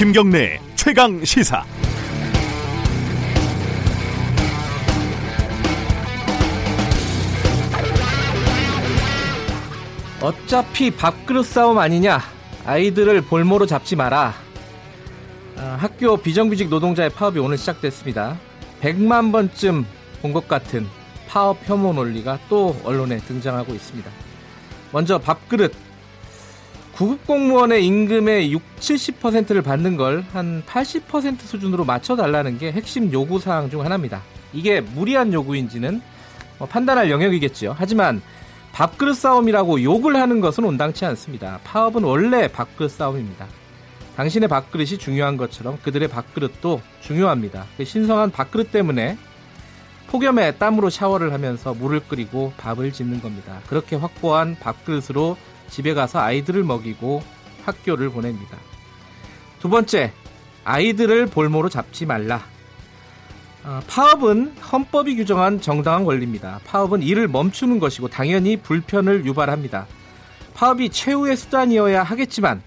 김경래 최강 시사. 어차피 밥그릇 싸움 아니냐? 아이들을 볼모로 잡지 마라. 아, 학교 비정규직 노동자의 파업이 오늘 시작됐습니다. 100만 번쯤 본 것 같은 파업 혐오 논리가 또 언론에 등장하고 있습니다. 먼저 밥그릇. 구급 공무원의 임금의 6, 70%를 받는 걸 한 80% 수준으로 맞춰달라는 게 핵심 요구 사항 중 하나입니다. 이게 무리한 요구인지는 뭐 판단할 영역이겠지요. 하지만 밥그릇 싸움이라고 욕을 하는 것은 온당치 않습니다. 파업은 원래 밥그릇 싸움입니다. 당신의 밥그릇이 중요한 것처럼 그들의 밥그릇도 중요합니다. 그 신성한 밥그릇 때문에 폭염에 땀으로 샤워를 하면서 물을 끓이고 밥을 짓는 겁니다. 그렇게 확보한 밥그릇으로 집에 가서 아이들을 먹이고 학교를 보냅니다. 두 번째, 아이들을 볼모로 잡지 말라. 어, 파업은 헌법이 규정한 정당한 권리입니다. 파업은 일을 멈추는 것이고 당연히 불편을 유발합니다. 파업이 최후의 수단이어야 하겠지만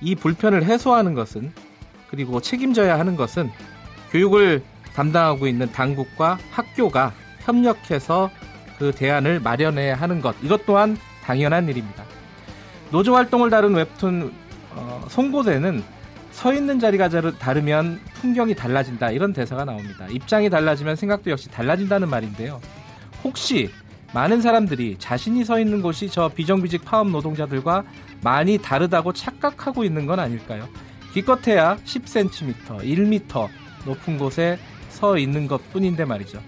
이 불편을 해소하는 것은 그리고 책임져야 하는 것은 교육을 담당하고 있는 당국과 학교가 협력해서 그 대안을 마련해야 하는 것 이것 또한 당연한 일입니다. 노조 활동을 다룬 웹툰 어, 송곳에는 서 있는 자리가 다르면 풍경이 달라진다 이런 대사가 나옵니다. 입장이 달라지면 생각도 역시 달라진다는 말인데요. 혹시 많은 사람들이 자신이 서 있는 곳이 저 비정규직 파업 노동자들과 많이 다르다고 착각하고 있는 건 아닐까요? 기껏해야 10cm, 1m 높은 곳에 서 있는 것 뿐인데 말이죠.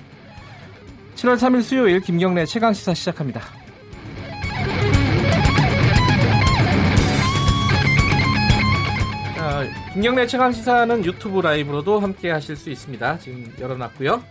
7월 3일 수요일 김경래 최강시사 시작합니다. 김경래 최강 시사는 유튜브 라이브로도 함께 하실 수 있습니다. 지금 열어놨고요.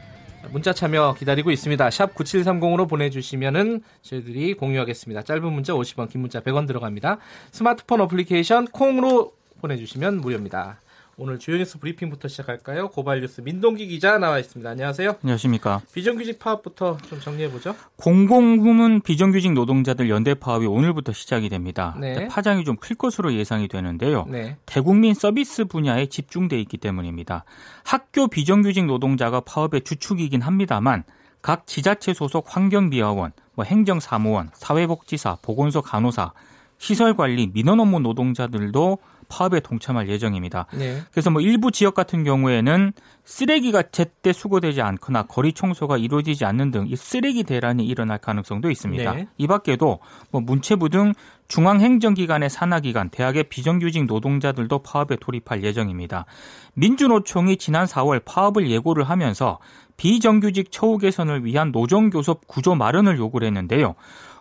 문자 참여 기다리고 있습니다. 샵 9730으로 보내주시면은 저희들이 공유하겠습니다. 짧은 문자 50원, 긴 문자 100원 들어갑니다. 스마트폰 어플리케이션 콩으로 보내주시면 무료입니다. 오늘 주요 뉴스 브리핑부터 시작할까요? 고발 뉴스 민동기 기자 나와 있습니다. 안녕하세요. 안녕하십니까. 비정규직 파업부터 좀 정리해 보죠. 공공부문 비정규직 노동자들 연대 파업이 오늘부터 시작이 됩니다. 네. 파장이 좀 클 것으로 예상이 되는데요. 네. 대국민 서비스 분야에 집중돼 있기 때문입니다. 학교 비정규직 노동자가 파업의 주축이긴 합니다만 각 지자체 소속 환경미화원, 뭐 행정사무원, 사회복지사, 보건소 간호사, 시설관리, 민원업무 노동자들도 파업에 동참할 예정입니다. 네. 그래서 뭐 일부 지역 같은 경우에는 쓰레기가 제때 수거되지 않거나 거리 청소가 이루어지지 않는 등 이 쓰레기 대란이 일어날 가능성도 있습니다. 네. 이 밖에도 뭐 문체부 등 중앙행정기관의 산하기관, 대학의 비정규직 노동자들도 파업에 돌입할 예정입니다. 민주노총이 지난 4월 파업을 예고를 하면서 비정규직 처우 개선을 위한 노정교섭 구조 마련을 요구를 했는데요.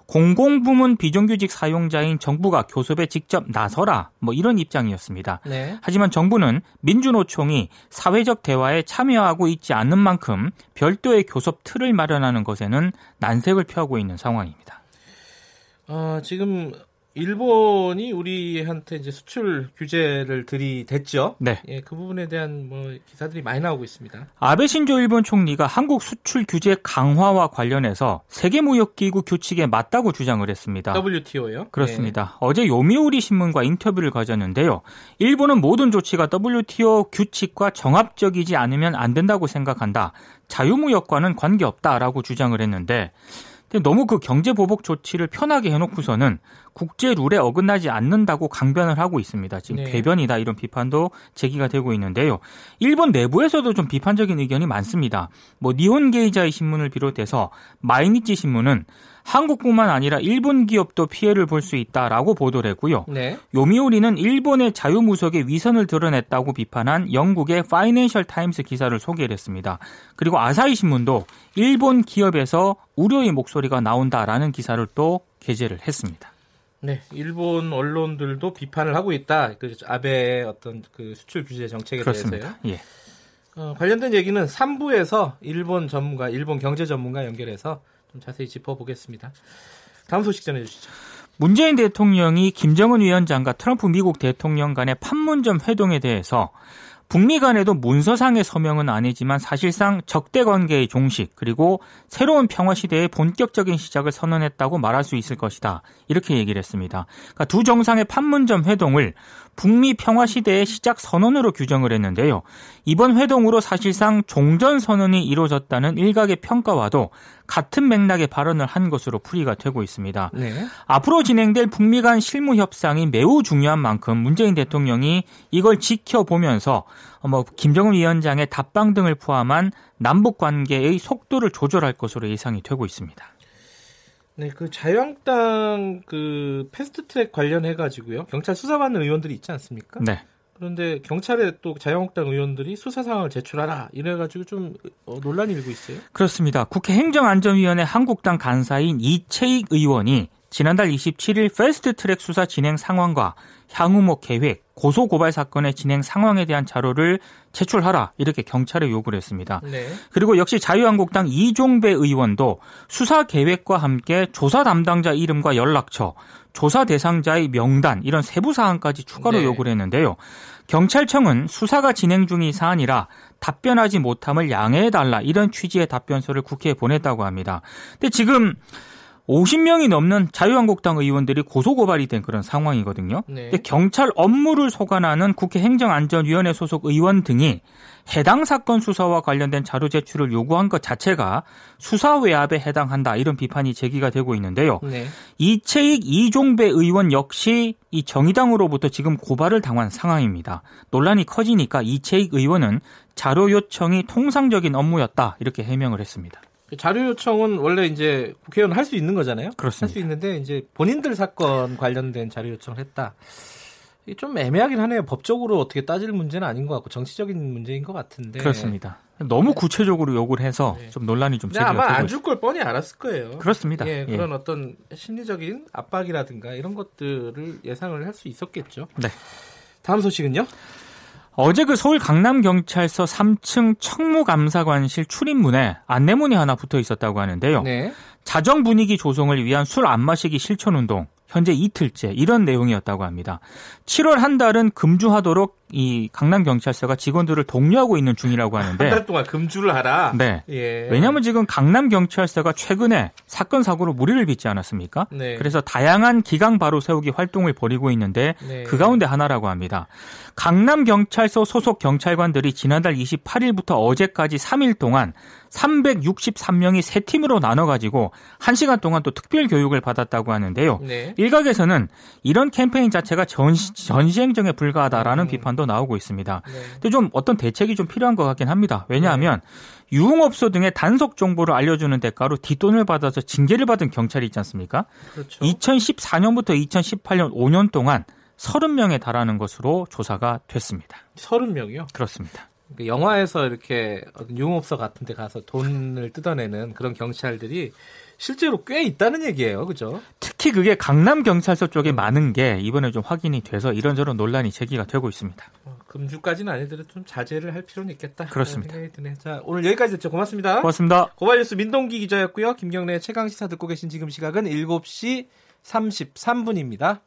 공공부문 비정규직 사용자인 정부가 교섭에 직접 나서라 뭐 이런 입장이었습니다. 네. 하지만 정부는 민주노총이 사회적 대화에 참여하고 있지 않는 만큼 별도의 교섭 틀을 마련하는 것에는 난색을 표하고 있는 상황입니다. 어, 지금 일본이 우리한테 이제 수출 규제를 들이댔죠. 네. 예, 그 부분에 대한 뭐 기사들이 많이 나오고 있습니다. 아베 신조 일본 총리가 한국 수출 규제 강화와 관련해서 세계무역기구 규칙에 맞다고 주장을 했습니다. WTO요? 그렇습니다. 네. 어제 요미우리 신문과 인터뷰를 가졌는데요. 일본은 모든 조치가 WTO 규칙과 정합적이지 않으면 안 된다고 생각한다. 자유무역과는 관계없다라고 주장을 했는데 너무 그 경제 보복 조치를 편하게 해놓고서는 국제 룰에 어긋나지 않는다고 강변을 하고 있습니다. 지금 네. 궤변이다 이런 비판도 제기가 되고 있는데요. 일본 내부에서도 좀 비판적인 의견이 많습니다. 뭐 니혼 게이자의 신문을 비롯해서 마이니치 신문은 한국뿐만 아니라 일본 기업도 피해를 볼 수 있다라고 보도를 했고요. 네. 요미우리는 일본의 자유무역의 위선을 드러냈다고 비판한 영국의 파이낸셜 타임스 기사를 소개를 했습니다. 그리고 아사히 신문도 일본 기업에서 우려의 목소리가 나온다라는 기사를 또 게재를 했습니다. 네, 일본 언론들도 비판을 하고 있다. 그 아베 어떤 그 수출 규제 정책에 그렇습니다. 대해서요. 예. 어, 관련된 얘기는 3부에서 일본 전문가, 일본 경제 전문가 연결해서 좀 자세히 짚어보겠습니다. 다음 소식 전해주시죠. 문재인 대통령이 김정은 위원장과 트럼프 미국 대통령 간의 판문점 회동에 대해서 북미 간에도 문서상의 서명은 아니지만 사실상 적대 관계의 종식 그리고 새로운 평화 시대의 본격적인 시작을 선언했다고 말할 수 있을 것이다. 이렇게 얘기를 했습니다. 그러니까 두 정상의 판문점 회동을 북미 평화 시대의 시작 선언으로 규정을 했는데요. 이번 회동으로 사실상 종전 선언이 이루어졌다는 일각의 평가와도 같은 맥락의 발언을 한 것으로 풀이가 되고 있습니다. 네. 앞으로 진행될 북미 간 실무 협상이 매우 중요한 만큼 문재인 대통령이 이걸 지켜보면서 뭐 김정은 위원장의 답방 등을 포함한 남북 관계의 속도를 조절할 것으로 예상이 되고 있습니다. 네, 그 자유한국당 그 패스트트랙 관련해 가지고요. 경찰 수사받는 의원들이 있지 않습니까? 네. 그런데 경찰에 또 자유한국당 의원들이 수사 상황을 제출하라 이래가지고 좀 어, 논란이 일고 있어요. 그렇습니다. 국회 행정안전위원회 한국당 간사인 이채익 의원이 지난달 27일 패스트 트랙 수사 진행 상황과 향후 뭐 계획, 고소 고발 사건의 진행 상황에 대한 자료를 제출하라 이렇게 경찰에 요구를 했습니다. 네. 그리고 역시 자유한국당 이종배 의원도 수사 계획과 함께 조사 담당자 이름과 연락처, 조사 대상자의 명단 이런 세부 사항까지 추가로 네. 요구를 했는데요. 경찰청은 수사가 진행 중인 사안이라 답변하지 못함을 양해해 달라 이런 취지의 답변서를 국회에 보냈다고 합니다. 근데 지금 50명이 넘는 자유한국당 의원들이 고소고발이 된 그런 상황이거든요. 네. 근데 경찰 업무를 소관하는 국회 행정안전위원회 소속 의원 등이 해당 사건 수사와 관련된 자료 제출을 요구한 것 자체가 수사 외압에 해당한다 이런 비판이 제기가 되고 있는데요. 네. 이채익 이종배 의원 역시 이 정의당으로부터 지금 고발을 당한 상황입니다. 논란이 커지니까 이채익 의원은 자료 요청이 통상적인 업무였다 이렇게 해명을 했습니다. 자료 요청은 원래 이제 국회의원 할 수 있는 거잖아요. 그렇습니다. 할 수 있는데 이제 본인들 사건 관련된 자료 요청을 했다. 이게 좀 애매하긴 하네요. 법적으로 어떻게 따질 문제는 아닌 것 같고 정치적인 문제인 것 같은데. 그렇습니다. 너무 구체적으로 요구를 해서 네. 좀 논란이 좀 제기가 아마 안 줄 걸 뻔히 알았을 거예요. 그렇습니다. 예, 그런 예. 어떤 심리적인 압박이라든가 이런 것들을 예상을 할 수 있었겠죠. 네. 다음 소식은요? 어제 그 서울 강남경찰서 3층 청무감사관실 출입문에 안내문이 하나 붙어 있었다고 하는데요. 네. 자정 분위기 조성을 위한 술 안 마시기 실천 운동 현재 이틀째 이런 내용이었다고 합니다. 7월 한 달은 금주하도록 이 강남 경찰서가 직원들을 독려하고 있는 중이라고 하는데 한 달 동안 금주를 하라. 네. 예. 왜냐하면 지금 강남 경찰서가 최근에 사건 사고로 무리를 빚지 않았습니까? 네. 그래서 다양한 기강 바로 세우기 활동을 벌이고 있는데 네. 그 가운데 하나라고 합니다. 강남 경찰서 소속 경찰관들이 지난달 28일부터 어제까지 3일 동안 363명이 세 팀으로 나눠 가지고 1시간 동안 또 특별 교육을 받았다고 하는데요. 네. 일각에서는 이런 캠페인 자체가 전시, 전시행정에 불과하다라는 음. 비판도 나오고 있습니다. 네. 근데 좀 어떤 대책이 좀 필요한 것 같긴 합니다. 왜냐하면 네. 유흥업소 등의 단속 정보를 알려주는 대가로 뒷돈을 받아서 징계를 받은 경찰이 있지 않습니까? 그렇죠. 2014년부터 2018년 5년 동안 30명에 달하는 것으로 조사가 됐습니다. 30명이요? 그렇습니다. 그 영화에서 이렇게 유흥업소 같은 데 가서 돈을 뜯어내는 그런 경찰들이 실제로 꽤 있다는 얘기예요. 그죠? 특히 그게 강남 경찰서 쪽에 많은 게 이번에 좀 확인이 돼서 이런저런 논란이 제기가 되고 있습니다. 어, 금주까지는 아니더라도 좀 자제를 할 필요는 있겠다. 그렇습니다. 자, 오늘 여기까지 듣죠. 고맙습니다. 고맙습니다. 고발뉴스 민동기 기자였고요. 김경래 최강 시사 듣고 계신 지금 시각은 7시 33분입니다.